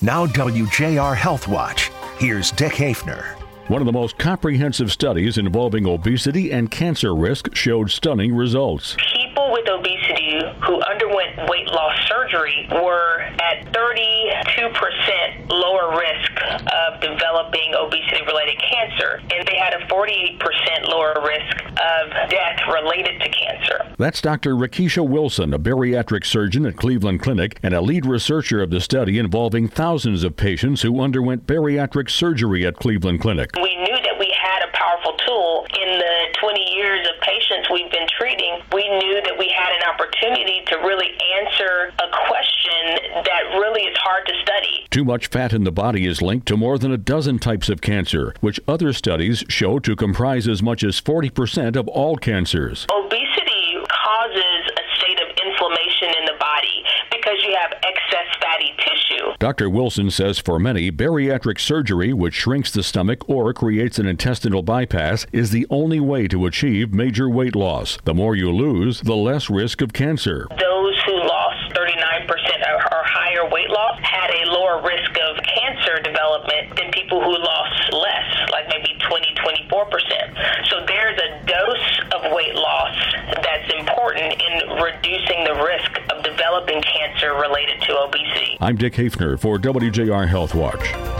Now, WJR Health Watch. Here's Dick Haefner. One of the most comprehensive studies involving obesity and cancer risk showed stunning results. People with obesity who underwent weight loss surgery were at 32% lower risk of developing obesity related cancer, and they had a 48% lower risk of death related to cancer. That's Dr. Rickesha Wilson, a bariatric surgeon at Cleveland Clinic and a lead researcher of the study involving thousands of patients who underwent bariatric surgery at Cleveland Clinic. We a powerful tool in the 20 years of patients we've been treating. We knew that we had an opportunity to really answer a question that really is hard to study. Too much fat in the body is linked to more than a dozen types of cancer, which other studies show to comprise as much as 40% of all cancers. Obesity causes a state of inflammation in the body because you have excess fatty tissue. Dr. Wilson says for many, bariatric surgery, which shrinks the stomach or creates an intestinal bypass, is the only way to achieve major weight loss. The more you lose, the less risk of cancer. Those who lost 39% or higher weight loss had a lower risk of cancer development than people who lost less, like maybe 20, 24%. So there's a dose of weight loss that's important in reducing the risk developing cancer related to obesity. I'm Dick Haefner for WJR Health Watch.